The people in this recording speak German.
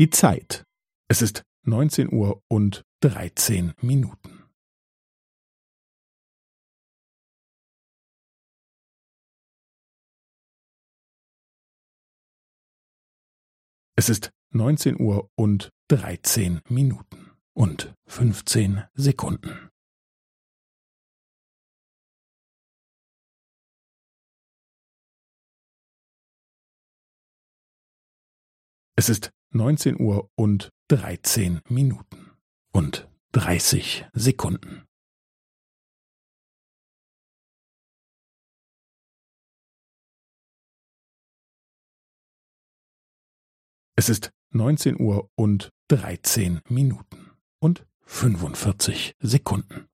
Die Zeit. Es ist neunzehn Uhr und dreizehn Minuten. Es ist neunzehn Uhr und dreizehn Minuten und fünfzehn Sekunden. Es ist neunzehn Uhr und dreizehn Minuten und dreißig Sekunden. Es ist neunzehn Uhr und dreizehn Minuten und fünfundvierzig Sekunden.